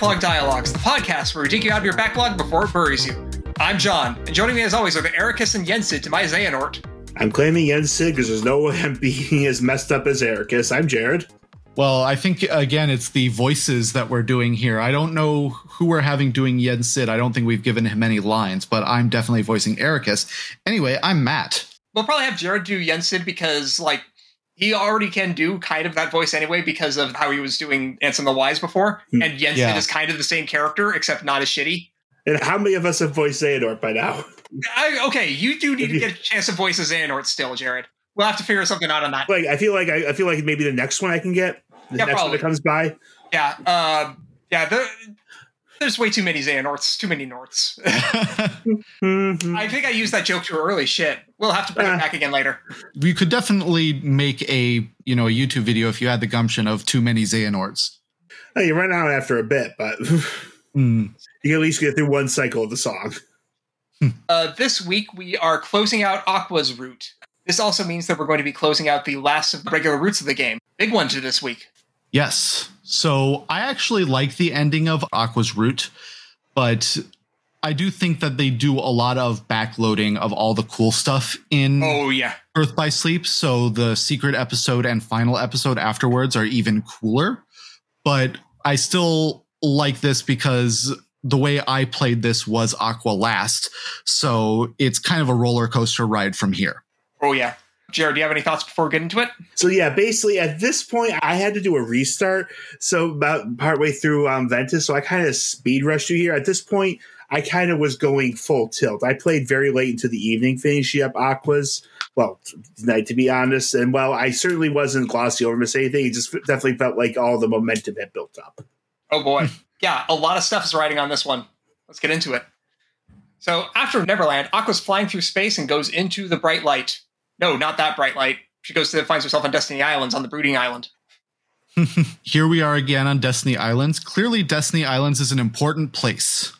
welcome Backlog Dialogues, the podcast where we dig you out of your backlog before it buries you. I'm John, and joining me as always are the Eraqus and Yensid to my Xehanort. I'm claiming Yensid because there's no way I'm being as messed up as Eraqus. I'm Jared. Well, I think again, it's the voices that we're doing here. I don't know who we're having doing Yensid. I don't think we've given him any lines, but I'm definitely voicing Eraqus. Anyway, I'm Matt. We'll probably have Jared do Yensid because, like, he already can do kind of that voice anyway because of how he was doing Ansem the Wise before. Hmm. And Yensid Yeah. is kind of the same character, except not as shitty. And how many of us have voiced Xehanort by now? I, okay, you do need to get a chance to voice as Xehanort still, Jared. We'll have to figure something out on that. Like, I feel like I, I feel like maybe the next one I can get, the Yeah, next probably. one that comes by. Yeah, uh, yeah. The, there's way too many Xehanorts, too many Norts. Mhm. I think I used that joke too early. Shit. We'll have to bring it back again later. we could definitely make a you know a YouTube video if you had the gumption of too many Xehanorts. Oh, you run out after a bit, but Hmm. you can at least get through one cycle of the song. Uh, this week we are closing out Aqua's route. This also means that we're going to be closing out the last of the regular routes of the game. Big one to this week. Yes. So I actually like the ending of Aqua's route, but I do think that they do a lot of backloading of all the cool stuff in Oh yeah. Birth by Sleep. So the secret episode and final episode afterwards are even cooler. But I still like this because the way I played this was Aqua last. So it's kind of a roller coaster ride from here. Oh yeah. Jared, do you have any thoughts before we get into it? So yeah, basically at this point I had to do a restart. So about partway through um, Ventus, so I kind of speed rushed you here. At this point, I kind of was going full tilt. I played very late into the evening, finishing up Aquas. Well, tonight to be honest, and while I certainly wasn't glossy over miss anything, it just definitely felt like all the momentum had built up. Oh boy. yeah, a lot of stuff is riding on this one. Let's get into it. So after Neverland, Aqua's flying through space and goes into the bright light. No, not that bright light. She goes to finds herself on Destiny Islands on the Brooding Island. Here we are again on Destiny Islands. Clearly, Destiny Islands is an important place.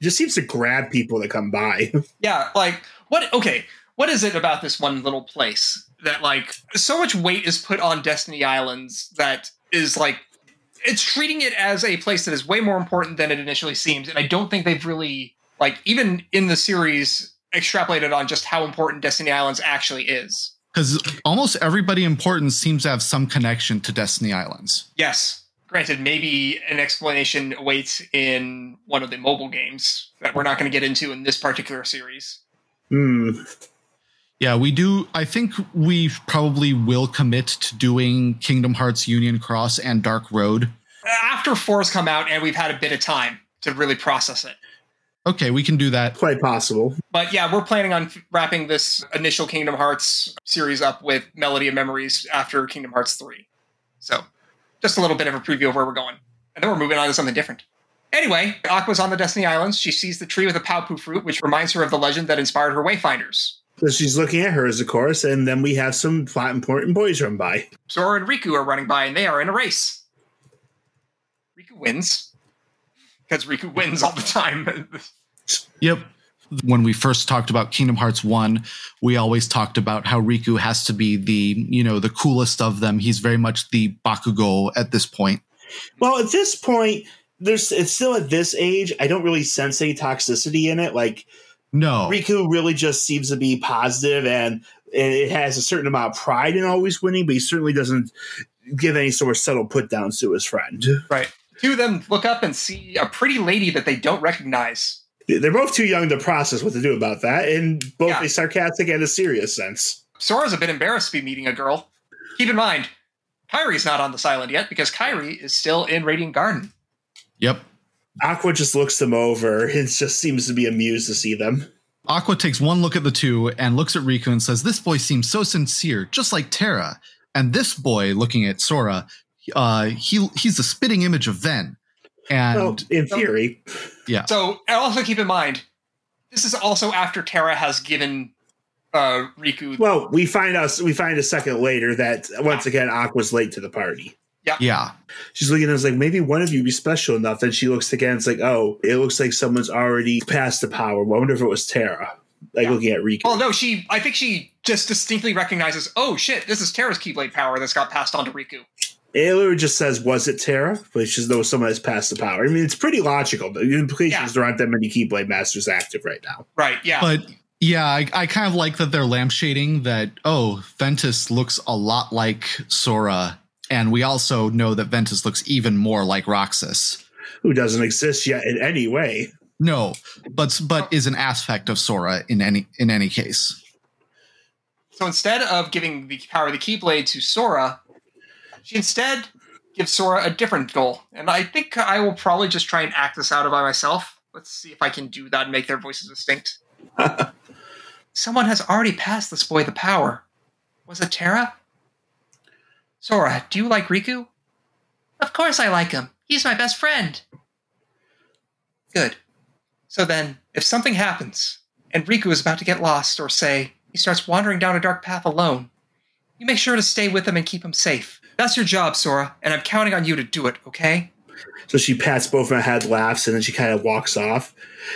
It just seems to grab people that come by. Yeah, like what okay, what is it about this one little place that like so much weight is put on Destiny Islands that is like it's treating it as a place that is way more important than it initially seems and I don't think they've really like even in the series extrapolated on just how important Destiny Islands actually is. Because almost everybody important seems to have some connection to Destiny Islands. Yes. Granted, maybe an explanation awaits in one of the mobile games that we're not going to get into in this particular series. Hmm. Yeah, we do. I think we probably will commit to doing Kingdom Hearts Union Cross and Dark Road. After four's come out and we've had a bit of time to really process it. Okay, we can do that. Quite possible. But yeah, we're planning on f- wrapping this initial Kingdom Hearts series up with Melody of Memories after Kingdom Hearts 3. So, just a little bit of a preview of where we're going. And then we're moving on to something different. Anyway, Aqua's on the Destiny Islands. She sees the tree with a Paopu fruit, which reminds her of the legend that inspired her Wayfinders. So she's looking at hers, of course, and then we have some plot important boys run by. Sora and Riku are running by, and they are in a race. Riku wins. Because Riku wins all the time. Yep. When we first talked about Kingdom Hearts 1, we always talked about how Riku has to be the, you know, the coolest of them. He's very much the Bakugo at this point. Well, at this point, there's it's still at this age. I don't really sense any toxicity in it. Like No. Riku really just seems to be positive, and it has a certain amount of pride in always winning, but he certainly doesn't give any sort of subtle put downs to his friend. right. Two of them look up and see a pretty lady that they don't recognize. They're both too young to process what to do about that, in both Yeah. a sarcastic and a serious sense. Sora's a bit embarrassed to be meeting a girl. Keep in mind, Kairi's not on this island yet because Kyrie is still in Radiant Garden. Yep. Aqua just looks them over and just seems to be amused to see them. Aqua takes one look at the two and looks at Riku and says, This boy seems so sincere, just like Terra. And this boy, looking at Sora, uh, he he's the spitting image of Ven. And well, in theory, yeah. So, also keep in mind, this is also after Terra has given uh, Riku. well, we find us we find a second later that once again Aqua's late to the party. Yeah. Yeah. She's looking at us like maybe one of you be special enough. And she looks again. It's like, oh, it looks like someone's already passed the power. Well, I wonder if it was Terra. Like Yeah. looking at Riku. Well, no, she. I think she just distinctly recognizes. Oh shit! This is Terra's Keyblade power that's got passed on to Riku. Ayla just says, "Was it Terra?" Which is just knows someone has passed the power. I mean, it's pretty logical. The implication Yeah. is there aren't that many Keyblade Masters active right now. Right. Yeah. But yeah, I, I kind of like that they're lampshading that, oh, Ventus looks a lot like Sora. And we also know that Ventus looks even more like Roxas. Who doesn't exist yet in any way? No, but but is an aspect of Sora in any in any case. So instead of giving the power of the Keyblade to Sora, she instead gives Sora a different goal. And I think I will probably just try and act this out by myself. Let's see if I can do that and make their voices distinct. Someone has already passed this boy the power. Was it Terra? Sora, do you like Riku? Of course I like him. He's my best friend. Good. So then, if something happens, and Riku is about to get lost, or say, he starts wandering down a dark path alone, you make sure to stay with him and keep him safe. That's your job, Sora, and I'm counting on you to do it, okay? So she pats both of my head, laughs, and then she kind of walks off.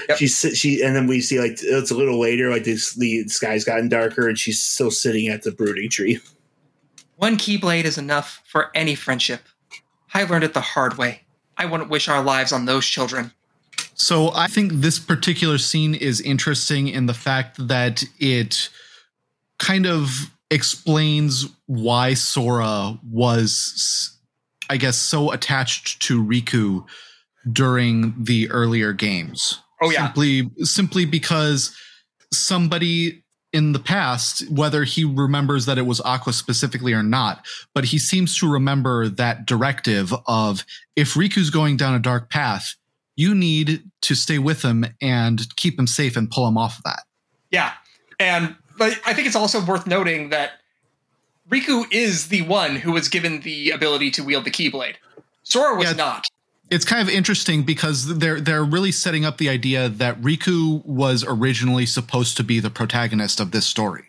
Yep. She sit, she, and then we see like it's a little later, like this, the sky's gotten darker, and she's still sitting at the brooding tree. One Keyblade is enough for any friendship. I learned it the hard way. I wouldn't wish our lives on those children. So I think this particular scene is interesting in the fact that it kind of explains why Sora was, I guess, so attached to Riku during the earlier games. Oh, yeah. Simply simply because somebody in the past, whether he remembers that it was Aqua specifically or not, but he seems to remember that directive of if Riku's going down a dark path, you need to stay with him and keep him safe and pull him off of that. Yeah. And but I think it's also worth noting that Riku is the one who was given the ability to wield the Keyblade. Sora was Yeah. not. It's kind of interesting because they're they're really setting up the idea that Riku was originally supposed to be the protagonist of this story.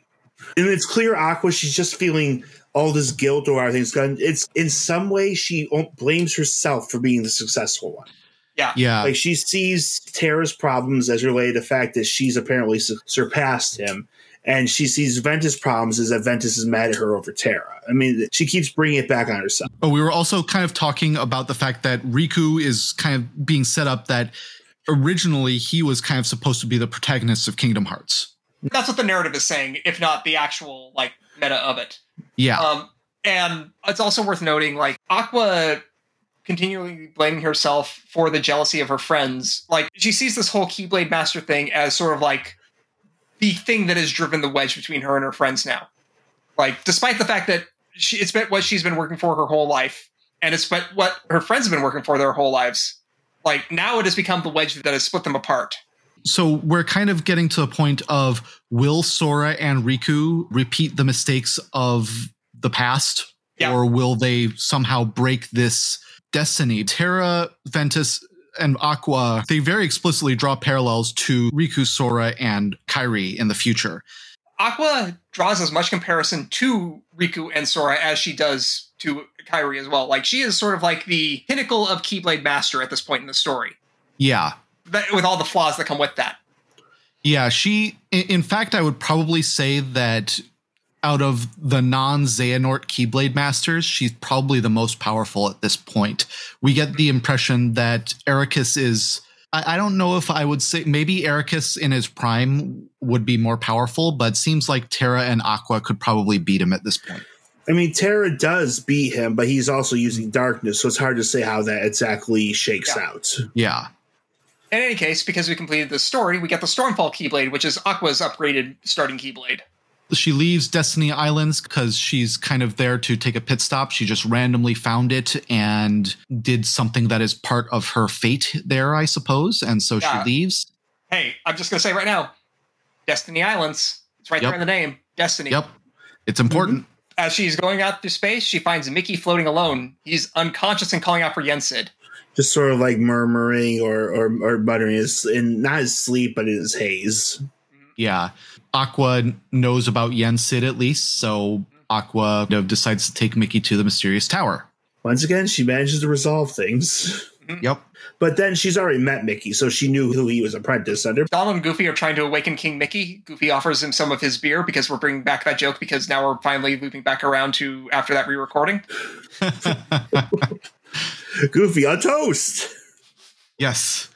And it's clear Aqua, she's just feeling all this guilt or everything's gone. It's in some way she blames herself for being the successful one. Yeah. Yeah. Like she sees Terra's problems as related to the fact that she's apparently su- surpassed him. And she sees Ventus' problems is that Ventus is mad at her over Terra. I mean, she keeps bringing it back on herself. But we were also kind of talking about the fact that Riku is kind of being set up that originally he was kind of supposed to be the protagonist of Kingdom Hearts. That's what the narrative is saying, if not the actual like meta of it. Yeah. Um, and it's also worth noting, like Aqua continually blaming herself for the jealousy of her friends. Like she sees this whole Keyblade Master thing as sort of like the thing that has driven the wedge between her and her friends now. Like, despite the fact that she, it's been what she's been working for her whole life, and it's but what her friends have been working for their whole lives. Like now, it has become the wedge that has split them apart. so we're kind of getting to the point of will Sora and Riku repeat the mistakes of the past, Yeah. or will they somehow break this destiny? Terra, Ventus, and Aqua, they very explicitly draw parallels to Riku, Sora, and Kairi in the future. Aqua draws as much comparison to Riku and Sora as she does to Kairi as well. Like she is sort of like the pinnacle of Keyblade Master at this point in the story, Yeah. that, with all the flaws that come with that. Yeah, she. In in fact, I would probably say that out of the non Xehanort Keyblade Masters, she's probably the most powerful at this point. We get the impression that Eraqus is. I, I don't know if I would say maybe Eraqus in his prime would be more powerful, but seems like Terra and Aqua could probably beat him at this point. I mean, Terra does beat him, but he's also using darkness, so it's hard to say how that exactly shakes Yeah. out. Yeah. In any case, because we completed this story, we get the Stormfall Keyblade, which is Aqua's upgraded starting Keyblade. She leaves Destiny Islands because she's kind of there to take a pit stop. She just randomly found it and did something that is part of her fate there, I suppose. And so Yeah. she leaves. Hey, I'm just gonna say right now, Destiny Islands. It's right Yep. there in the name, Destiny. Yep. It's important. Mm-hmm. As she's going out through space, she finds Mickey floating alone. He's unconscious and calling out for Yensid. Just sort of like murmuring or or, or muttering his in not his sleep, but in his haze. Yeah. Aqua knows about Yen Sid at least. So Aqua you know, decides to take Mickey to the mysterious tower. Once again, she manages to resolve things. Mm-hmm. Yep. But then she's already met Mickey, so she knew who he was apprenticed under. Donald and Goofy are trying to awaken King Mickey. Goofy offers him some of his beer because we're bringing back that joke because now we're finally looping back around to after that re-recording. Goofy a toast. Yes.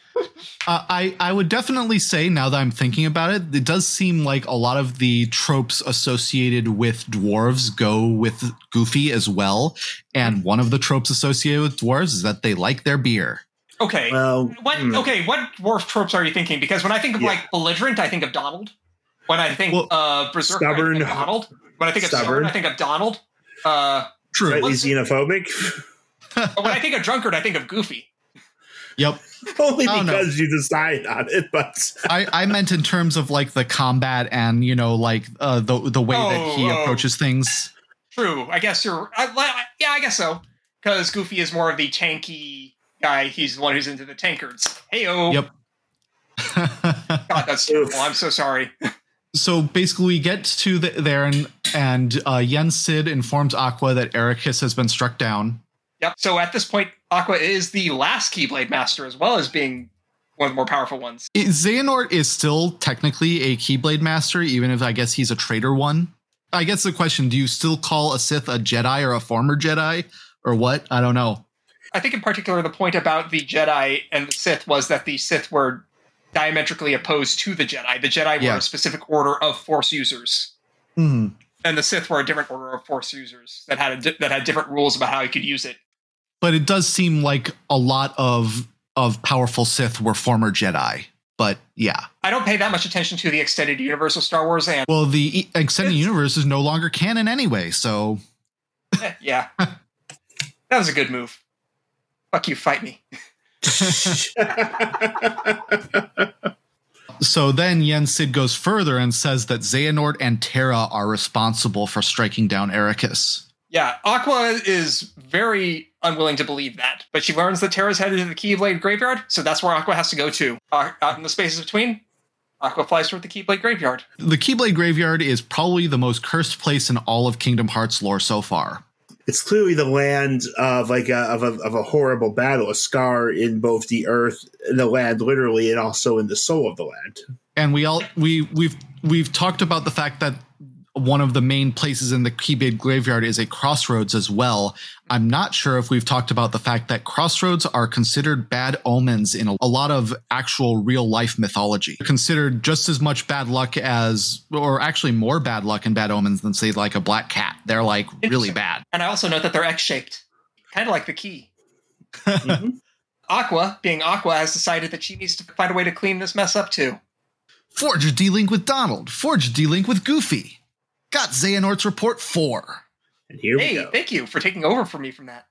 Uh, I I would definitely say now that I'm thinking about it, it does seem like a lot of the tropes associated with dwarves go with Goofy as well. And one of the tropes associated with dwarves is that they like their beer. Okay. Well, what hmm. okay, what dwarf tropes are you thinking? Because when I think of Yeah. like belligerent, I think of Donald. When I think Well, uh berserker, I stubborn. think of Donald. When I think of Stubborn. stubborn, I think of Donald. Uh True. slightly what's- xenophobic. but when I think of drunkard, I think of Goofy. Yep. Only Oh, no. because you decide on it, but I, I meant in terms of like the combat and you know like uh, the the way that he Oh, oh. approaches things. True. I guess you're. I, I, yeah, I guess so. Because Goofy is more of the tanky guy. He's the one who's into the tankards. Hey, oh. Yep. God, that's terrible. I'm so sorry. so basically, we get to the, there and and uh, Yen Sid informs Aqua that Eraqus has been struck down. Yep. So at this point, Aqua is the last Keyblade Master as well as being one of the more powerful ones. I- Xehanort is still technically a Keyblade Master, even if I guess he's a traitor one. I guess the question: Do you still call a Sith a Jedi or a former Jedi, or what? I don't know. I think in particular the point about the Jedi and the Sith was that the Sith were diametrically opposed to the Jedi. The Jedi were Yeah. a specific order of Force users, Hmm. and the Sith were a different order of Force users that had a di- that had different rules about how you could use it. But it does seem like a lot of of powerful Sith were former Jedi. But yeah, I don't pay that much attention to the extended universe of Star Wars, and well, the extended universe is no longer canon anyway. So yeah, that was a good move. Fuck you, fight me. So then Yen Sid goes further and says that Xehanort and Terra are responsible for striking down Eraqus. Yeah, Aqua is very unwilling to believe that, but she learns that Terra's headed to the Keyblade graveyard, so that's where Aqua has to go to. Uh, out in the spaces between, Aqua flies toward the Keyblade graveyard. The Keyblade Graveyard is probably the most cursed place in all of Kingdom Hearts lore so far. it's clearly the land of like a, of a of a horrible battle, a scar in both the earth, and the land, literally, and also in the soul of the land. And we all we we've we've talked about the fact that one of the main places in the Keyblade Graveyard is a crossroads as well. I'm not sure if we've talked about the fact that crossroads are considered bad omens in a, a lot of actual real life mythology. Considered just as much bad luck as, or actually more bad luck and bad omens than say like a black cat. They're like really bad. And I also note that they're X-shaped, kind of like the key. Mhm. Aqua, being Aqua, has decided that she needs to find a way to clean this mess up too. Forge a D-Link with Donald. Forge a D-Link with Goofy. Got Xehanort's report four. And here we Hey, go. thank you for taking over for me from that.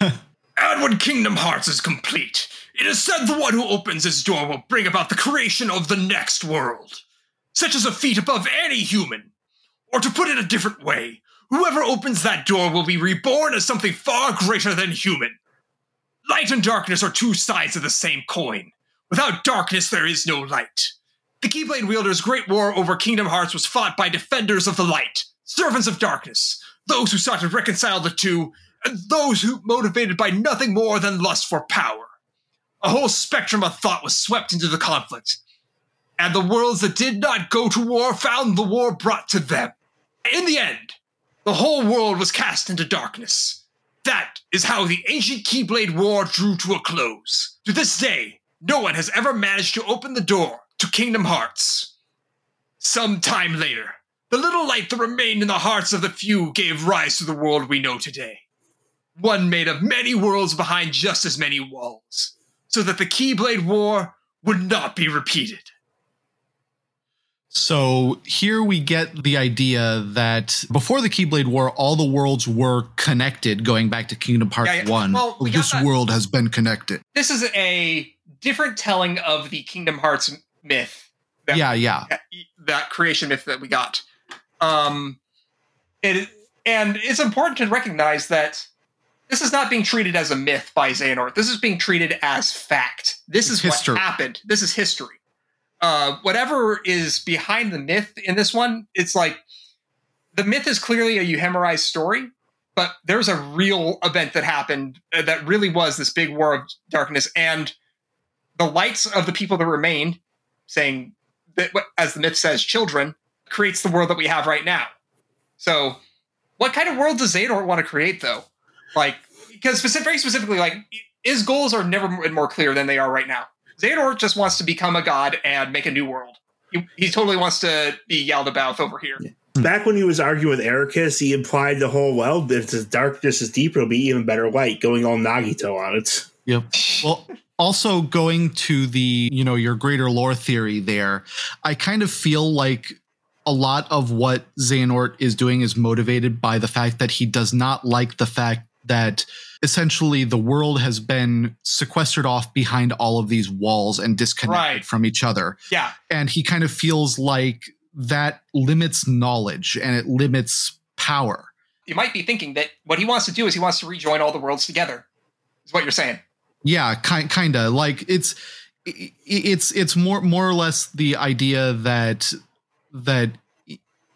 And when Kingdom Hearts is complete, it is said the one who opens its door will bring about the creation of the next world, such as a feat above any human. Or to put it a different way, whoever opens that door will be reborn as something far greater than human. Light and darkness are two sides of the same coin. Without darkness, there is no light. The Keyblade wielder's great war over Kingdom Hearts was fought by defenders of the light, servants of darkness, those who sought to reconcile the two, and those who motivated by nothing more than lust for power. A whole spectrum of thought was swept into the conflict, and the worlds that did not go to war found the war brought to them. In the end, the whole world was cast into darkness. That is how the ancient Keyblade War drew to a close. To this day, no one has ever managed to open the door to Kingdom Hearts. Some time later, the little light that remained in the hearts of the few gave rise to the world we know today. One made of many worlds behind just as many walls, so that the Keyblade War would not be repeated. So here we get the idea that before the Keyblade War, all the worlds were connected, going back to Kingdom Hearts Yeah, yeah. 1. Well, we this that- world has been connected. This is a different telling of the Kingdom Hearts myth. That Yeah, yeah. that, creation myth that we got. Um, it and it's important to recognize that this is not being treated as a myth by Xehanort. This is being treated as fact. This is History. what happened. This is history. Uh, whatever is behind the myth in this one, it's like the myth is clearly a euhemerized story, but there's a real event that happened uh, that really was this big war of darkness, and the lights of the people that remained, saying that, as the myth says, children, creates the world that we have right now. So, what kind of world does Zador want to create, though? Like, because specific, very specifically, like his goals are never more clear than they are right now. Zador just wants to become a god and make a new world. He, he totally wants to be Yaldabaoth over here. Back when he was arguing with Eraqus, he implied the whole well, if the darkness is deeper, it'll be even better light, going all Nagito on it. Yep. Well, also going to the, you know, your greater lore theory there, I kind of feel like a lot of what Xehanort is doing is motivated by the fact that he does not like the fact that essentially the world has been sequestered off behind all of these walls and disconnected Right. from each other. Yeah. And he kind of feels like that limits knowledge and it limits power. You might be thinking that what he wants to do is he wants to rejoin all the worlds together. Is what you're saying. Yeah, kind kind of like it's it's it's more more or less the idea that that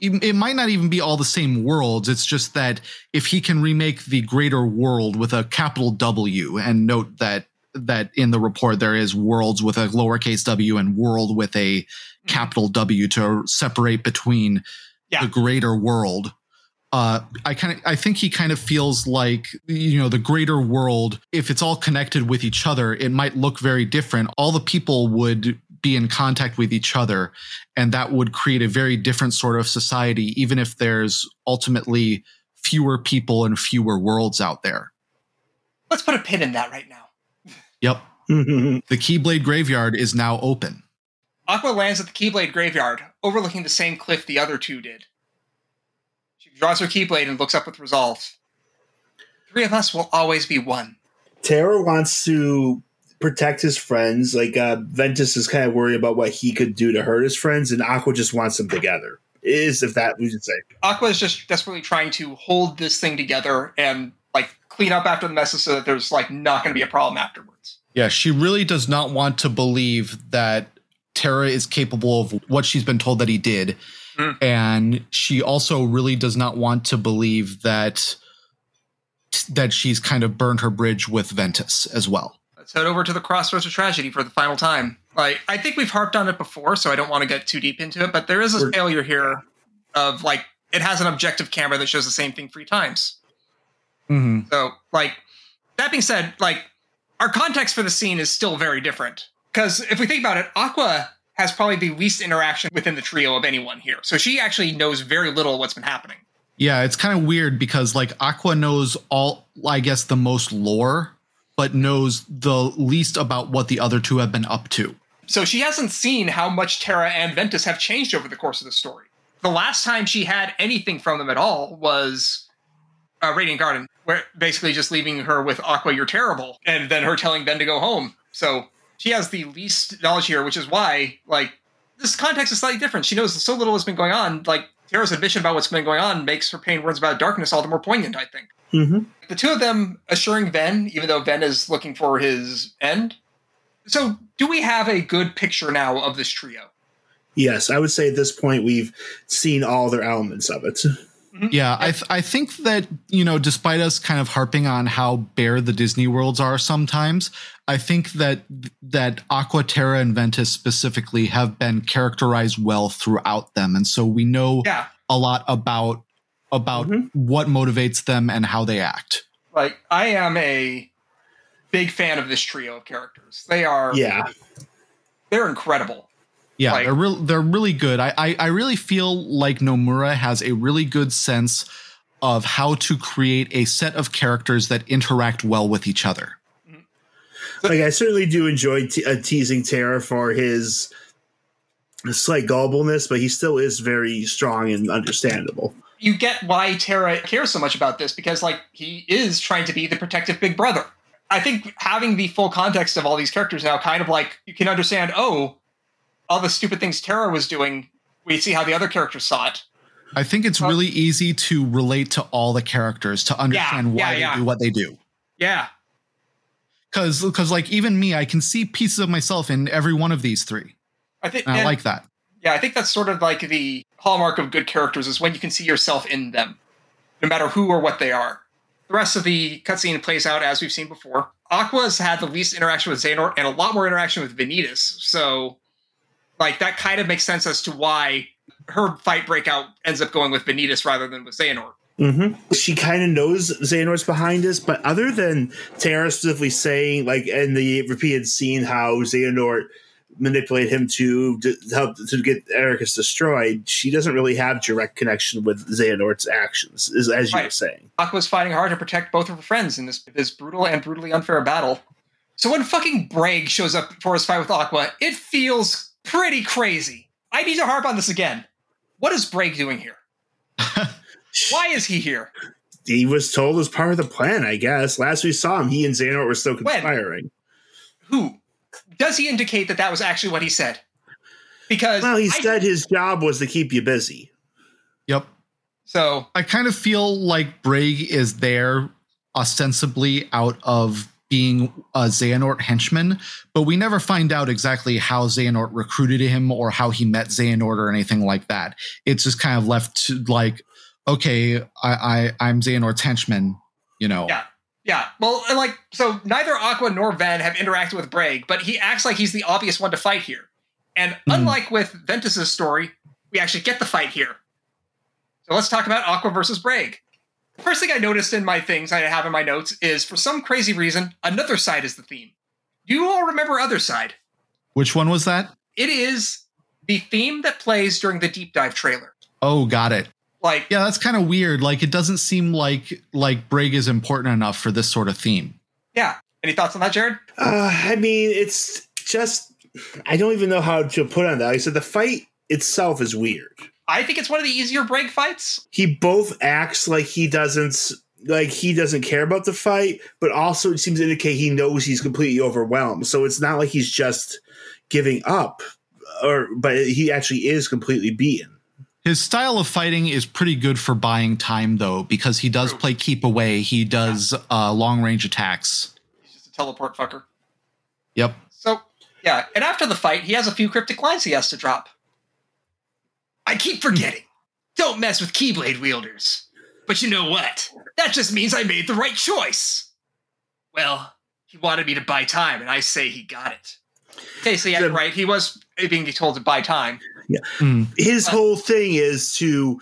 it might not even be all the same worlds. It's just that if he can remake the greater world with a capital W, and note that that in the report there is worlds with a lowercase w and world with a mm-hmm. capital W to separate between Yeah. the greater world. Uh, I kind of, I think he kind of feels like you know the greater world. If it's all connected with each other, it might look very different. All the people would be in contact with each other, and that would create a very different sort of society. Even if there's ultimately fewer people and fewer worlds out there. Let's put a pin in that right now. Yep, the Keyblade Graveyard is now open. Aqua lands at the Keyblade graveyard, overlooking the same cliff the other two did. She draws her Keyblade and looks up with resolve. Three of us will always be one. Terra wants to protect his friends. Like uh, Ventus is kind of worried about what he could do to hurt his friends, and Aqua just wants them together. Is if that we should say. Aqua is just desperately trying to hold this thing together and like clean up after the messes so that there's like not going to be a problem afterwards. Yeah, she really does not want to believe that Terra is capable of what she's been told that he did. Mm. And she also really does not want to believe that that she's kind of burned her bridge with Ventus as well. Let's head over to the crossroads of tragedy for the final time. Like I think we've harped on it before, so I don't want to get too deep into it. But there is a We're- failure here of like it has an objective camera that shows the same thing three times. Mm-hmm. So, like, that being said, like, our context for the scene is still very different. Because if we think about it, Aqua has probably the least interaction within the trio of anyone here. So she actually knows very little of what's been happening. Yeah, it's kind of weird because like Aqua knows all, I guess, the most lore, but knows the least about what the other two have been up to. So she hasn't seen how much Terra and Ventus have changed over the course of the story. The last time she had anything from them at all was uh, Radiant Garden, where basically just leaving her with Aqua, you're terrible, and then her telling Ven to go home. So she has the least knowledge here, which is why, like, this context is slightly different. She knows so little has been going on. Like, Terra's admission about what's been going on makes her pain words about darkness all the more poignant, I think. Mm-hmm. The two of them assuring Ven, even though Ven is looking for his end. So, do we have a good picture now of this trio? Yes, I would say at this point we've seen all their elements of it. Yeah, I th- I think that you know, despite us kind of harping on how bare the Disney worlds are sometimes, I think that that Aqua, Terra, and Ventus specifically have been characterized well throughout them, and so we know Yeah. a lot about about Mhm. what motivates them and how they act. Like, I am a big fan of this trio of characters. They are, Yeah, they're incredible. Yeah, Like- they're real. They're really good. I, I I really feel like Nomura has a really good sense of how to create a set of characters that interact well with each other. like I certainly do enjoy te- uh, teasing Terra for his slight gullibleness, but he still is very strong and understandable. You get why Terra cares so much about this because, like, he is trying to be the protective big brother. I think having the full context of all these characters now, kind of like you can understand, oh, all the stupid things Terra was doing, we see how the other characters saw it. I think it's really easy to relate to all the characters to understand yeah, why yeah. they do what they do. Yeah. Because because like even me, I can see pieces of myself in every one of these three. I think I like that. Yeah, I think that's sort of like the hallmark of good characters is when you can see yourself in them, no matter who or what they are. the rest of the cutscene plays out as we've seen before. Aqua's had the least interaction with Xehanort and a lot more interaction with Vanitas. So, like, that kind of makes sense as to why her fight breakout ends up going with Vanitas rather than with Xehanort. Mm-hmm. She kind of knows Xehanort's behind this, but other than Terra specifically saying, like, in the repeated scene, how Xehanort manipulate him to, to help to get Eraqus destroyed, she doesn't really have direct connection with Xehanort's actions, as, as you were saying. Aqua's fighting hard to protect both of her friends in this, this brutal and brutally unfair battle. So when fucking Braig shows up for his fight with Aqua, it feels pretty crazy. I need to harp on this again. What is Braig doing here? Why is he here? He was told as part of the plan, I guess. Last we saw him, he and Xehanort were still When? conspiring. Who? Does he indicate that that was actually what he said? Because Well, he I- said his job was to keep you busy. Yep. so. I kind of feel like Braig is there ostensibly out of being a Xehanort henchman, but we never find out exactly how Xehanort recruited him or how he met Xehanort or anything like that. It's just kind of left to like, okay, I, I I'm Xehanort's henchman, you know. Yeah. Yeah, well, and like, so neither Aqua nor Ven have interacted with Braig, but he acts like he's the obvious one to fight here. And hmm. unlike with Ventus's story, we actually get the fight here. So let's talk about Aqua versus Braig. First thing I noticed in my things I have in my notes is for some crazy reason, another side is the theme. Do you all remember Other Side? Which one was that? It is the theme that plays during the deep dive trailer. Oh, got it. Like, Yeah, that's kind of weird. Like it doesn't seem like like Braig is important enough for this sort of theme. yeah. Any thoughts on that, Jared? Uh, I mean, it's just I don't even know how to put on that. Like I said the fight itself is weird. I think it's one of the easier Braig fights. He both acts like he doesn't like he doesn't care about the fight, but also it seems to indicate he knows he's completely overwhelmed. So it's not like he's just giving up, or but he actually is completely beaten. His style of fighting is pretty good for buying time, though, because he does True. play keep away. He does uh, long range attacks. He's just a teleport fucker. Yep. So, yeah, and after the fight, he has a few cryptic lines he has to drop. I keep forgetting. Don't mess with Keyblade wielders. But you know what? That just means I made the right choice. Well, he wanted me to buy time, and I say he got it. Okay, so yeah, The- right. He was being told to buy time. Mm. his But- whole thing is to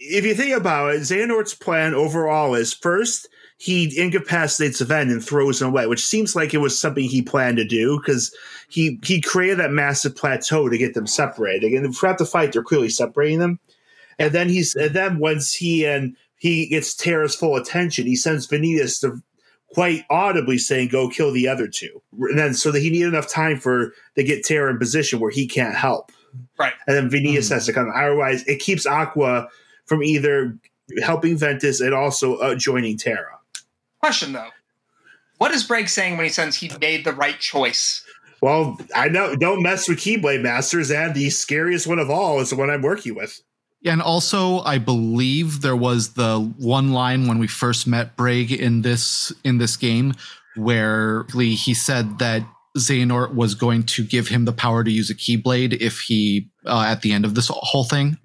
if you think about it Xehanort's plan overall is first he incapacitates Ven and throws him away which seems like it was something he planned to do because he he created that massive plateau to get them separated and throughout the fight they're clearly separating them and then he's and then once he and he gets Terra's full attention he sends Vanitas to quite audibly saying go kill the other two and then so that he needed enough time for to get Terra in position where he can't help Right. and then Venias Mhm. has to come. Otherwise, it keeps Aqua from either helping Ventus and also uh, joining Terra. Question though. What is Braig saying when he says he made the right choice? Well, I know. Don't mess with Keyblade Masters, and the scariest one of all is the one I'm working with. Yeah, And also, I believe there was the one line when we first met Braig in this in this game where he said that Xehanort was going to give him the power to use a Keyblade if he uh, at the end of this whole thing.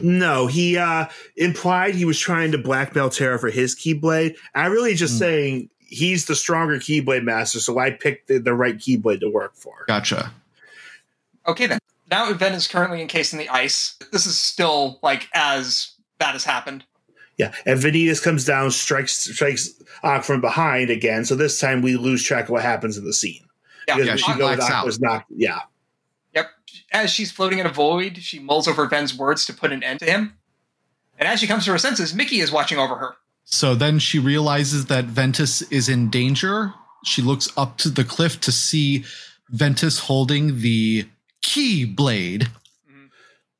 No, he uh, implied he was trying to blackmail Terra for his Keyblade. I really just Hmm. saying he's the stronger Keyblade Master, so I picked the, the right Keyblade to work for. Gotcha. Okay then. Now Ven is currently encased in the ice. This is still like as that has happened. Yeah, and Vanitas comes down, strikes strikes Aqua from behind again. So this time we lose track of what happens in the scene. Yeah, Yeah, she know that blacks out. Aqua's not. Yeah, Yep. As she's floating in a void, she mulls over Ven's words to put an end to him. And as she comes to her senses, Mickey is watching over her. So then she realizes that Ventus is in danger. She looks up to the cliff to see Ventus holding the key blade.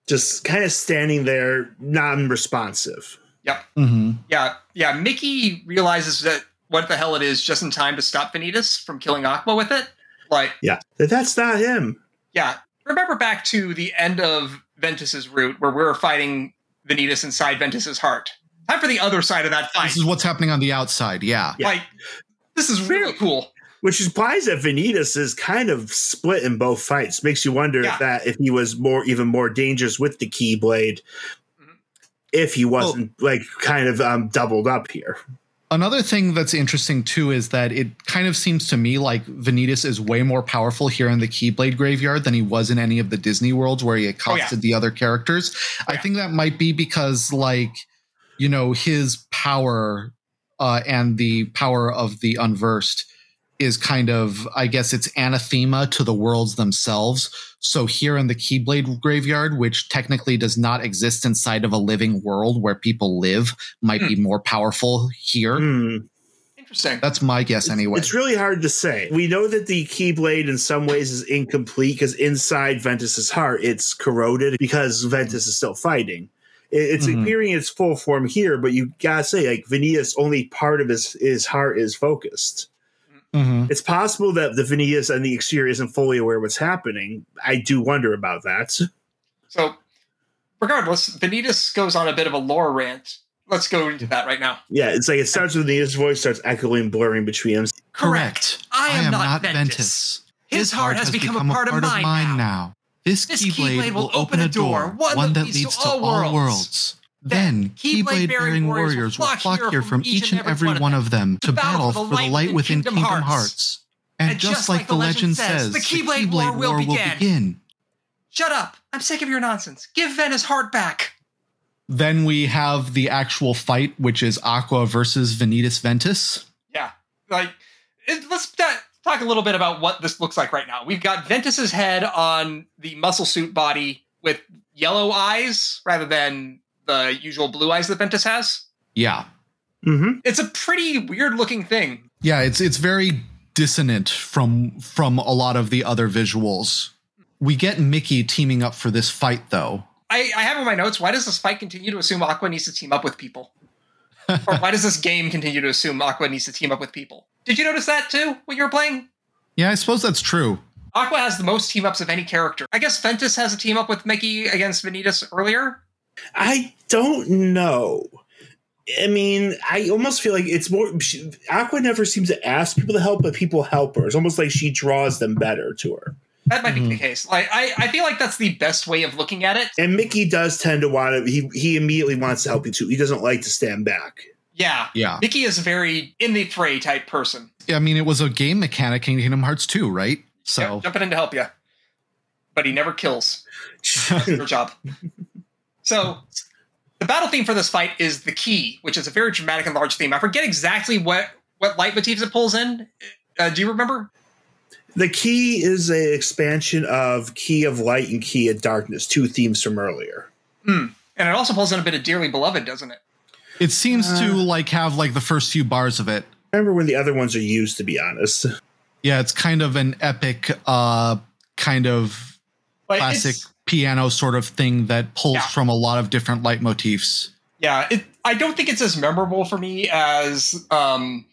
just kind of standing there, non-responsive. Yep. Mm-hmm. Yeah, yeah. Mickey realizes that what the hell it is just in time to stop Vanitas from killing Aqua with it. Like, Yeah, that's not him. yeah. Remember back to the end of Ventus's route where we were fighting Vanitas inside Ventus's heart. Time for the other side of that fight. This is what's happening on the outside. Yeah. Yeah. Like, this is really cool. Which implies that Vanitas is kind of split in both fights. Makes you wonder Yeah. if that if he was more even more dangerous with the Keyblade, Mhm. if he wasn't like kind of um, doubled up here. Another thing that's interesting too is that it kind of seems to me like Vanitas is way more powerful here in the Keyblade Graveyard than he was in any of the Disney worlds where he accosted the other characters. I think that might be because, like, you know, his power uh, and the power of the unversed is kind of, I guess, it's anathema to the worlds themselves. So here in the Keyblade Graveyard, which technically does not exist inside of a living world where people live, might be more powerful here. Hmm. Interesting. That's my guess anyway. It's really hard to say. We know that the Keyblade in some ways is incomplete because inside Ventus's heart, it's corroded because Ventus is still fighting. It- It's Mhm. appearing in its full form here, but you gotta say, like Vanitas, only part of his his heart is focused. Mhm. It's possible that the Vanitas and the exterior isn't fully aware what's happening. I do wonder about that. So, regardless, Vanitas goes on a bit of a lore rant. Let's go into that right now. Yeah, it's like it starts with Vanitas' voice starts echoing, blurring between them. Correct. I am not Ventus. His heart has become a part of mine now. This, This Keyblade, will open a door, one, that leads to all worlds. Then, Keyblade-bearing warriors will flock here from each and every one of them to battle for the light within Kingdom Hearts. And just like the legend says, the Keyblade War will begin. Shut up. I'm sick of your nonsense. Give Ven his heart back. Then we have the actual fight, which is Aqua versus Vanitas Ventus. Yeah. Like, it, let's ta- talk a little bit about what this looks like right now. We've got Ventus's head on the muscle suit body with yellow eyes rather than the usual blue eyes that Ventus has. Yeah. Mm-hmm. It's a pretty weird looking thing. Yeah, it's it's very dissonant from from a lot of the other visuals. We get Mickey teaming up for this fight though. I, I have in my notes, why does this fight continue to assume Aqua needs to team up with people? or why does this game continue to assume Aqua needs to team up with people? Did you notice that too when you were playing? Yeah, I suppose that's true. Aqua has the most team ups of any character. I guess Ventus has a team up with Mickey against Vanitas earlier. I don't know. I mean, I almost feel like it's more. She, Aqua never seems to ask people to help, but people help her. It's almost like she draws them better to her. That might be the mm-hmm. case. Like I, I feel like that's the best way of looking at it. And Mickey does tend to want to. He he immediately wants to help you too. He doesn't like to stand back. Yeah. Yeah. Mickey is a very in the fray type person. Yeah, I mean, it was a game mechanic in Kingdom Hearts 2, right? Yeah, So, jumping in to help you. But he never kills. That's your job. So the battle theme for this fight is the key, which is a very dramatic and large theme. I forget exactly what what leitmotifs it pulls in. Uh, do you remember? the key is an expansion of Key of Light and Key of Darkness, two themes from earlier. And it also pulls in a bit of Dearly Beloved, doesn't it? it seems to Uh. like have like the first few bars of it. I remember when the other ones are used, to be honest. Yeah, it's kind of an epic uh kind of Like, classic it's- piano sort of thing that pulls Yeah. from a lot of different leitmotifs. Yeah, it, I don't think it's as memorable for me as um,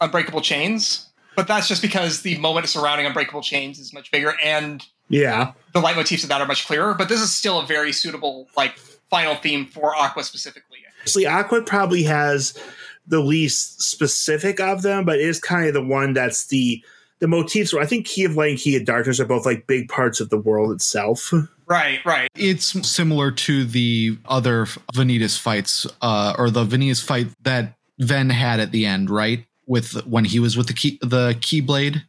Unbreakable Chains, but that's just because the moment surrounding Unbreakable Chains is much bigger and Yeah. the leitmotifs of that are much clearer. But this is still a very suitable like final theme for Aqua specifically. Actually, Aqua probably has the least specific of them, but it is kind of the one that's the the motifs. I think Key of Light and Key of Darkness are both like big parts of the world itself. Right, right. It's similar to the other Vanitas fights, uh, or the Vanitas fight that Ven had at the end, right? With when he was with the key, the Keyblade.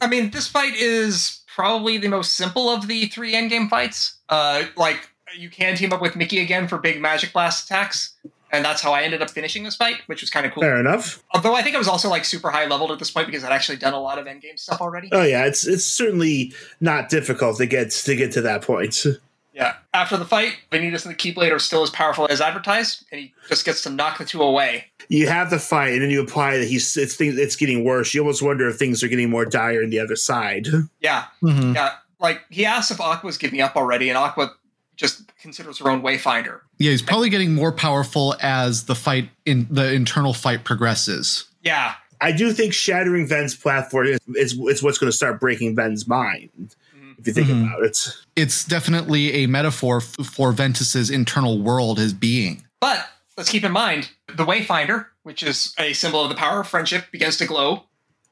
I mean, this fight is probably the most simple of the three endgame fights. Uh, like you can team up with Mickey again for big magic blast attacks, and that's how I ended up finishing this fight, which was kind of cool. Fair enough. Although I think I was also like super high leveled at this point because I'd actually done a lot of endgame stuff already. Oh yeah, it's it's certainly not difficult to get to get to that point. Yeah. After the fight, Vanitas and the Keyblade are still as powerful as advertised, and he just gets to knock the two away. You have the fight, and then you apply that he's it's things it's getting worse. You almost wonder if things are getting more dire on the other side. Yeah, Mhm. yeah. Like he asks if Aqua's giving up already, and Aqua just considers her own wayfinder. Yeah, he's probably getting more powerful as the fight in the internal fight progresses. Yeah, I do think shattering Ven's platform is, is, is what's going to start breaking Ven's mind. If you think Mhm. about it, It's definitely a metaphor f- for Ventus's internal world, his being. But let's keep in mind the Wayfinder, which is a symbol of the power of friendship, begins to glow,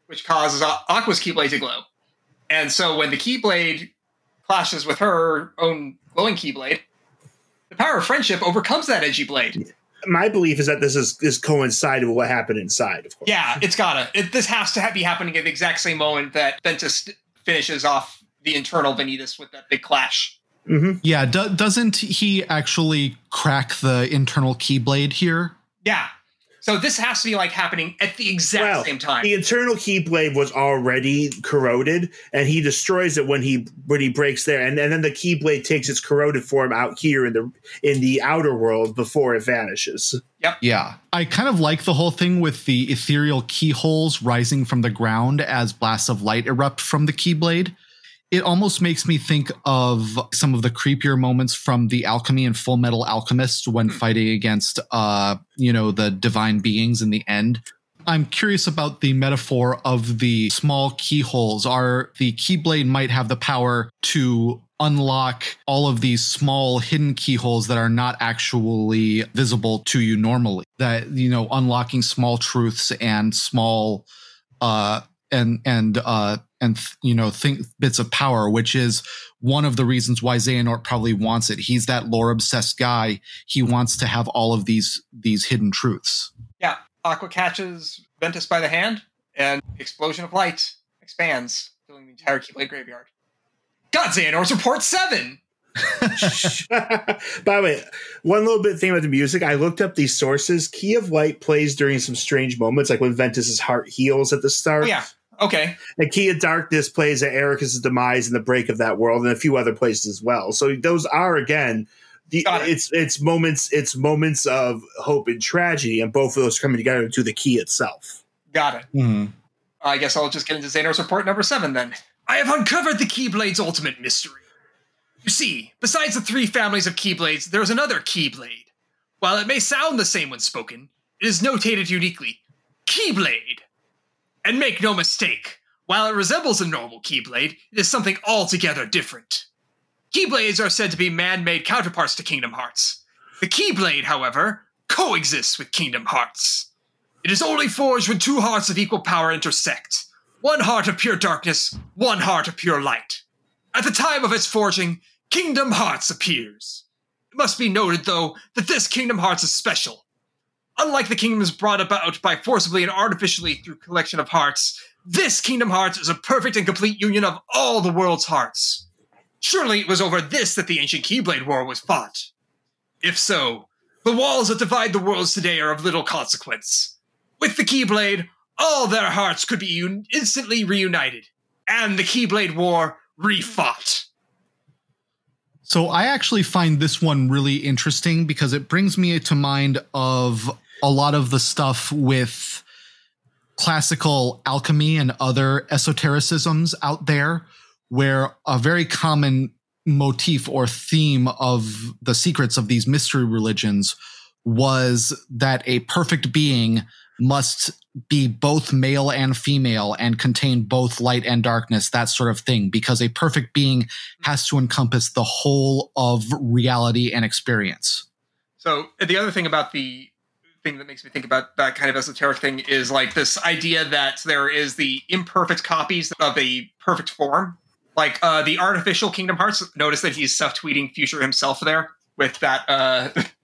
which causes Aqua's Keyblade to glow. And so when the Keyblade clashes with her own glowing Keyblade, the power of friendship overcomes that edgy blade. my belief is that this is is coincided with what happened inside. Of course. Yeah, it's gotta. It, this has to be happening at the exact same moment that Ventus finishes off the internal Vanitas with that big clash. hmm Yeah, do, doesn't he actually crack the internal keyblade here? Yeah. So this has to be like happening at the exact Well, same time. The internal keyblade was already corroded, and he destroys it when he when he breaks there, and, and then the keyblade takes its corroded form out here in the in the outer world before it vanishes. Yep. Yeah. I kind of like the whole thing with the ethereal keyholes rising from the ground as blasts of light erupt from the keyblade. It almost makes me think of some of the creepier moments from the alchemy and full metal alchemist when fighting against uh, you know, the divine beings in the end. I'm curious about the metaphor of the small keyholes. Are the keyblade might have the power to unlock all of these small hidden keyholes that are not actually visible to you normally. That you know, unlocking small truths and small uh and and uh and you know think bits of power, which is one of the reasons why Xehanort probably wants it. He's that lore obsessed guy. He wants to have all of these these hidden truths. yeah. Aqua catches Ventus by the hand, and explosion of light expands, filling the entire Keyblade graveyard. God, Xehanort's report seven. By the way, one little bit thing about the music, I looked up these sources. Key of Light plays during some strange moments, like when Ventus's heart heals at the start. Oh yeah. Okay. And Key of Darkness plays at Eraqus's demise and the break of that world, and a few other places as well. So those are again, the, it. it's it's moments it's moments of hope and tragedy, and both of those coming together to the key itself. Got it. Mm-hmm. I guess I'll just get into Xehanort's report number seven then. I have uncovered the Keyblade's ultimate mystery. You see, besides the three families of Keyblades, there is another Keyblade. While it may sound the same when spoken, it is notated uniquely Keyblade. And make no mistake, while it resembles a normal Keyblade, it is something altogether different. Keyblades are said to be man made counterparts to Kingdom Hearts. The Keyblade, however, coexists with Kingdom Hearts. It is only forged when two hearts of equal power intersect one heart of pure darkness, one heart of pure light. At the time of its forging, Kingdom Hearts appears. It must be noted, though, that this Kingdom Hearts is special. Unlike the kingdoms brought about by forcibly and artificially through collection of hearts, this Kingdom Hearts is a perfect and complete union of all the world's hearts. Surely it was over this that the ancient Keyblade War was fought. If so, the walls that divide the worlds today are of little consequence. With the Keyblade, all their hearts could be un- instantly reunited, and the Keyblade War refought. So I actually find this one really interesting because it brings me to mind of a lot of the stuff with classical alchemy and other esotericisms out there where a very common motif or theme of the secrets of these mystery religions was that a perfect being must be both male and female and contain both light and darkness, that sort of thing, because a perfect being has to encompass the whole of reality and experience. So the other thing about the thing that makes me think about that kind of esoteric thing is like this idea that there is the imperfect copies of a perfect form. Like uh, the artificial Kingdom Hearts, notice that he's self-tweeting Future himself there with that. Uh,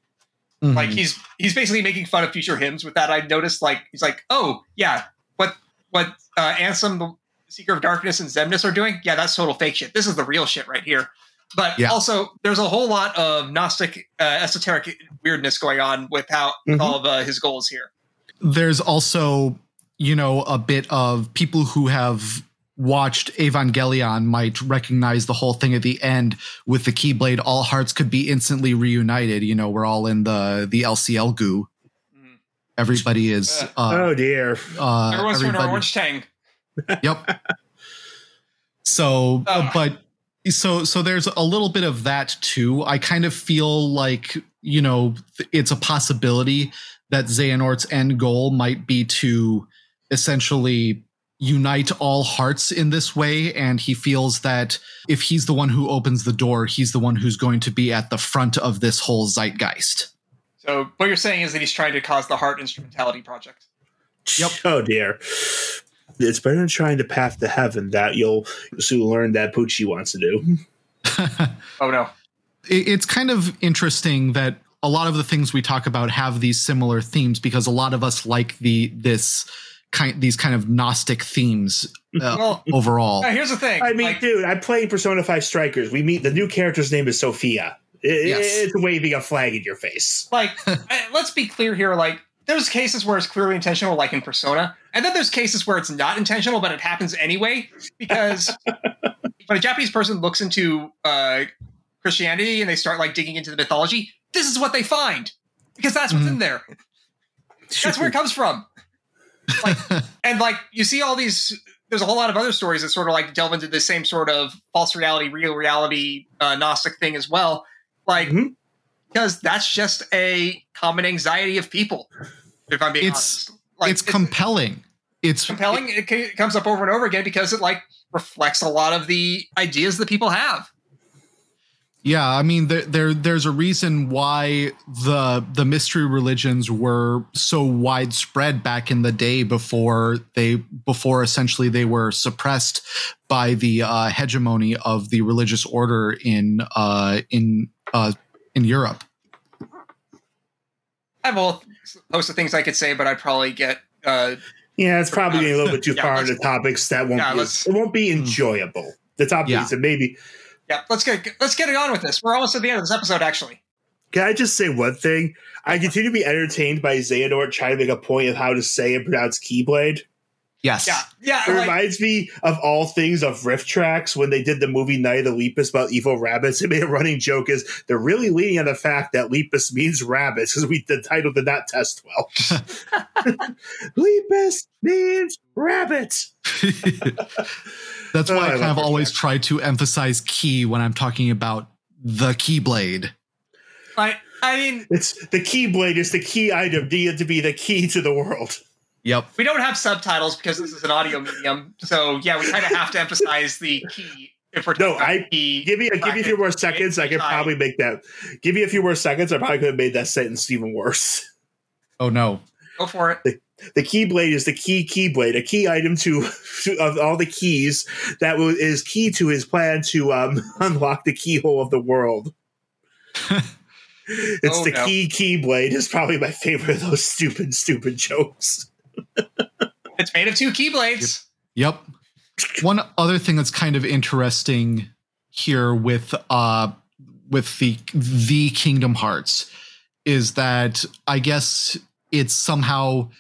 like Mhm. he's he's basically making fun of Future hymns with that. I noticed. Like he's like, oh yeah, what what uh, Ansem, the Seeker of Darkness, and Xemnas are doing. Yeah, that's total fake shit. This is the real shit right here. But Yeah. also, there's a whole lot of Gnostic uh, esoteric weirdness going on with how with Mhm. all of uh, his goals here. there's also, you know, a bit of people who have watched Evangelion might recognize the whole thing at the end with the Keyblade. All hearts could be instantly reunited. You know, we're all in the the LCL goo. Mm. Everybody is. Uh, oh dear. uh, Everyone's turned everybody- orange tang. Yep. So, Oh. but so so there's a little bit of that too. I kind of feel like you know it's a possibility that Xehanort's end goal might be to essentially unite all hearts in this way and he feels that if he's the one who opens the door he's the one who's going to be at the front of this whole zeitgeist So what you're saying is that he's trying to cause the Heart Instrumentality Project. Yep. Oh dear. It's better than trying to path to heaven that you'll soon learn that Pucci wants to do. Oh no. it's kind of interesting that a lot of the things we talk about have these similar themes because a lot of us like the this kind these kind of gnostic themes uh, Well, overall. now here's the thing. I mean, like, dude, I'm playing Persona 5 Strikers. We meet the new character's name is Sophia. It- Yes. It's waving a flag in your face. like uh, let's be clear here like there's cases where it's clearly intentional like in persona and then there's cases where it's not intentional but it happens anyway because when a japanese person looks into uh, christianity and they start like digging into the mythology this is what they find because that's what's in there that's where it comes from like and like you see all these there's a whole lot of other stories that sort of like delve into the same sort of false reality real reality uh, gnostic thing as well like Mhm. because that's just a common anxiety of people if i'm being It's- honest like it's compelling. It's compelling it, it comes up over and over again because it like reflects a lot of the ideas that people have Yeah, I mean there, there there's a reason why the the mystery religions were so widespread back in the day before they before essentially they were suppressed by the uh, hegemony of the religious order in uh, in uh, in Europe. i have a whole host of things i could say but i'd probably get uh Yeah, it's probably getting a little bit too Yeah, far into topics that won't Yeah, be, it won't be enjoyable. The topics Yeah. that maybe yeah let's get let's get it on with this we're almost at the end of this episode actually Can I just say one thing? I continue to be entertained by Xehanort trying to make a point of how to say and pronounce Keyblade. Yes. yeah yeah It like, reminds me of all things of RiffTrax when they did the movie Night of the Lepus about evil rabbits. They made a running joke is they're really leaning on the fact that Lepus means rabbits because we the title did not test well. Lepus means rabbits. That's Oh, why I I kind love of always Tracks. try to emphasize key when I'm talking about the keyblade. I, I mean It's the Keyblade is the key item needed to be the key to the world. Yep. we don't have subtitles because this is an audio medium so yeah we kind of have to emphasize the key if we're No, I- Give me give me a few more seconds. I could probably make that. Give me a few more seconds. I probably could have made that sentence even worse. Oh no. go for it The keyblade is the key keyblade, a key item to, to of all the keys that wa- is key to his plan to um, unlock the keyhole of the world. it's Oh, the no. key keyblade is probably my favorite of those stupid stupid jokes. it's made of two keyblades Yep. One other thing that's kind of interesting here with uh with the the Kingdom Hearts is that I guess it's somehow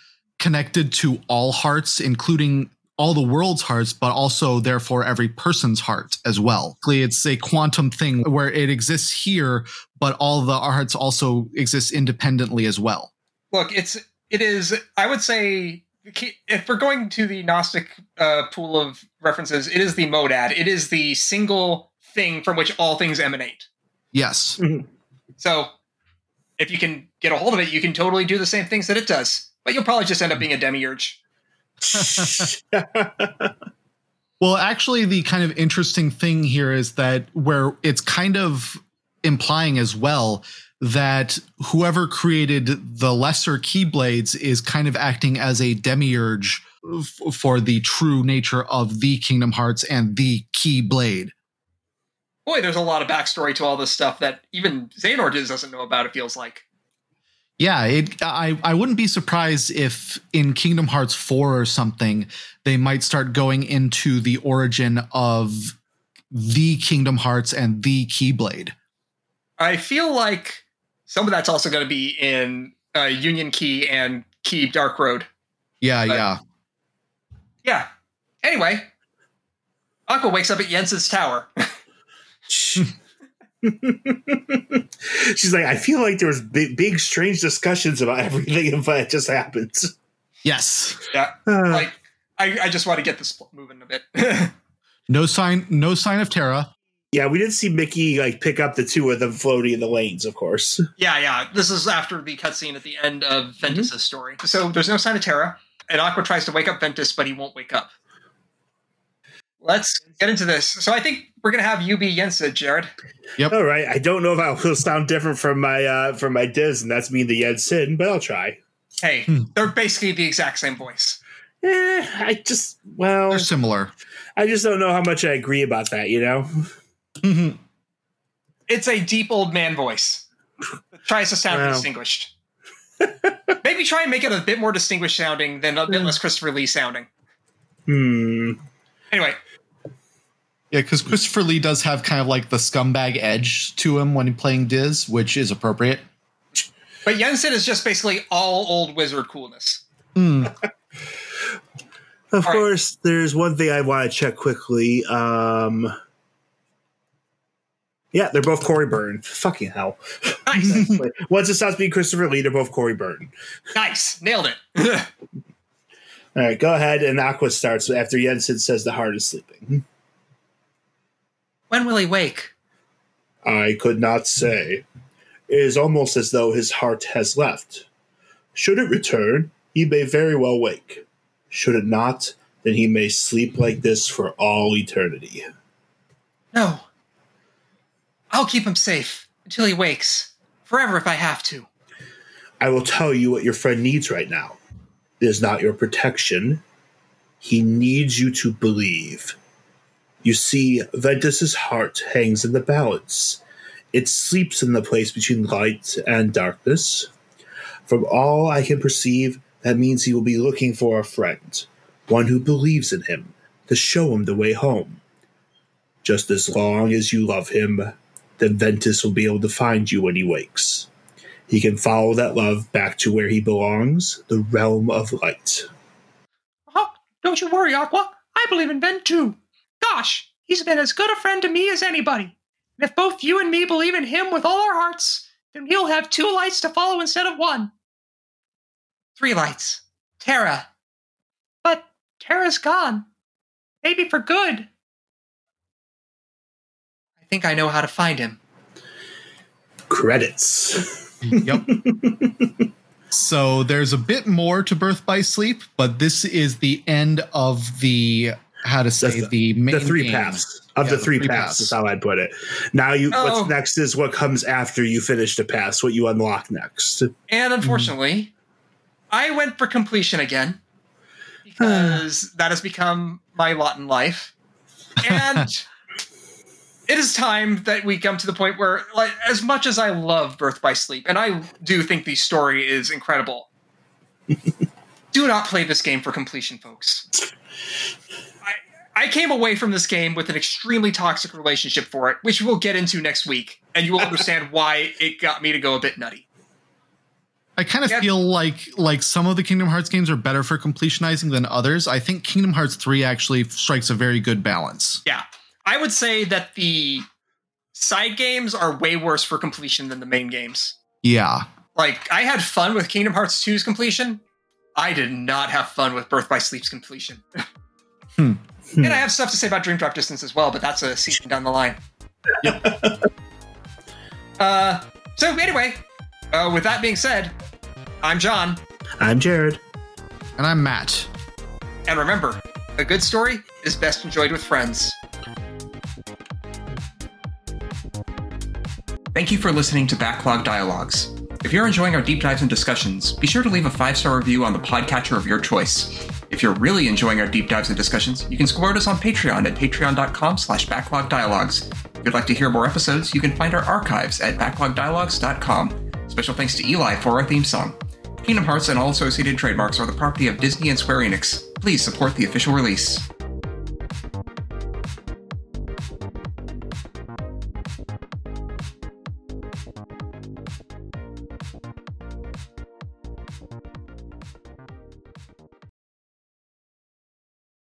connected to all hearts, including all the world's hearts, but also therefore every person's heart as well. It's a quantum thing where it exists here, but all the hearts also exist independently as well. look it's it is i would say if we're going to the gnostic uh, pool of references it is the monad it is the single thing from which all things emanate Yes. so if you can get a hold of it you can totally do the same things that it does but you'll probably just end up being a demiurge Well, actually, the kind of interesting thing here is that where it's kind of implying as well that whoever created the lesser keyblades is kind of acting as a demiurge f- for the true nature of the Kingdom Hearts and the Keyblade. boy there's a lot of backstory to all this stuff that even xehanort doesn't know about it feels like Yeah, it, I I wouldn't be surprised if in Kingdom Hearts 4 or something they might start going into the origin of the Kingdom Hearts and the Keyblade. i feel like some of that's also going to be in uh, union key and key dark road Yeah, But- yeah. yeah anyway aqua wakes up at Yen Sid's tower She's like, I feel like there was big, big, strange discussions about everything, but it just happens. Yes. yeah Uh, like I, I just want to get this moving a bit. No sign no sign of Terra. yeah, we did see Mickey like pick up the two of them floating in the lanes, of course. yeah, yeah. This is after the cutscene at the end of Ventus's story. So there's no sign of Terra, and Aqua tries to wake up Ventus, but he won't wake up. Let's get into this. So I think we're gonna have you be Yen Sid, Jared. Yep. All right, I don't know if I will sound different from my uh from my Diz, and that's me, the Yen Sid, but I'll try. Hey, Hmm. they're basically the exact same voice. Eh, I just well, They're similar. I just don't know how much I agree about that. You know, It's a deep old man voice. tries to sound Well. distinguished. Maybe try and make it a bit more distinguished sounding than a bit less Christopher Lee sounding. Hmm. Anyway, Yeah, because Christopher Lee does have kind of like the scumbag edge to him when playing Diz, which is appropriate. but Yen Sid is just basically all old wizard coolness. Hmm. Of All right. course, there's one thing I want to check quickly. Um, yeah, they're both Corey Burton. Fucking hell. Nice, Once it stops being Christopher Lee, they're both Corey Burton. nice, nailed it. All right, go ahead. And Aqua starts after Yen Sid says the heart is sleeping. when will he wake? I could not say. It is almost as though his heart has left. Should it return, he may very well wake. Should it not, then he may sleep like this for all eternity. No. I'll keep him safe until he wakes. Forever if I have to. I will tell you what your friend needs right now. Is not your protection. He needs you to believe. You see, Ventus's heart hangs in the balance. It sleeps in the place between light and darkness. From all I can perceive, that means he will be looking for a friend, one who believes in him, to show him the way home. Just as long as you love him, then Ventus will be able to find you when he wakes. He can follow that love back to where he belongs, the realm of light. Oh, don't you worry, Aqua. I believe in Ven too. Gosh, he's been as good a friend to me as anybody. And if both you and me believe in him with all our hearts, then he'll have two lights to follow instead of one. Three lights. Terra. But Terra's gone. Maybe for good. I think I know how to find him. Credits. Yep. so there's a bit more to Birth by Sleep, but this is the end of the how to say That's the, main the three game. paths. Of Yeah, the the three three paths paths. is how I'd put it. Now you Oh. what's next is what comes after you finish the pass, what you unlock next. And unfortunately, I went for completion again because that has become my lot in life. And it is time that we come to the point where, like, as much as I love Birth by Sleep, and I do think the story is incredible, do not play this game for completion, folks. I, I came away from this game with an extremely toxic relationship for it, which we'll get into next week, and you will understand why it got me to go a bit nutty. I kind of Yeah. feel like like some of the Kingdom Hearts games are better for completionizing than others. I think Kingdom Hearts 3 actually strikes a very good balance. Yeah. I would say that the side games are way worse for completion than the main games. Yeah. Like, I had fun with Kingdom Hearts 2's completion. I did not have fun with Birth by Sleep's completion. Hmm. And I have stuff to say about Dream Drop Distance as well, but that's a season down the line. uh, so, anyway, uh, with that being said, I'm John. I'm Jared. And I'm Matt. And remember, a good story is best enjoyed with friends. Thank you for listening to Backlog Dialogues. If you're enjoying our deep dives and discussions, be sure to leave a five star review on the podcatcher of your choice. If you're really enjoying our deep dives and discussions, you can support us on Patreon at patreon.com slash backlogdialogues. If you'd like to hear more episodes, you can find our archives at backlogdialogues.com. Special thanks to Eli for our theme song. Kingdom Hearts and all associated trademarks are the property of Disney and Square Enix. Please support the official release.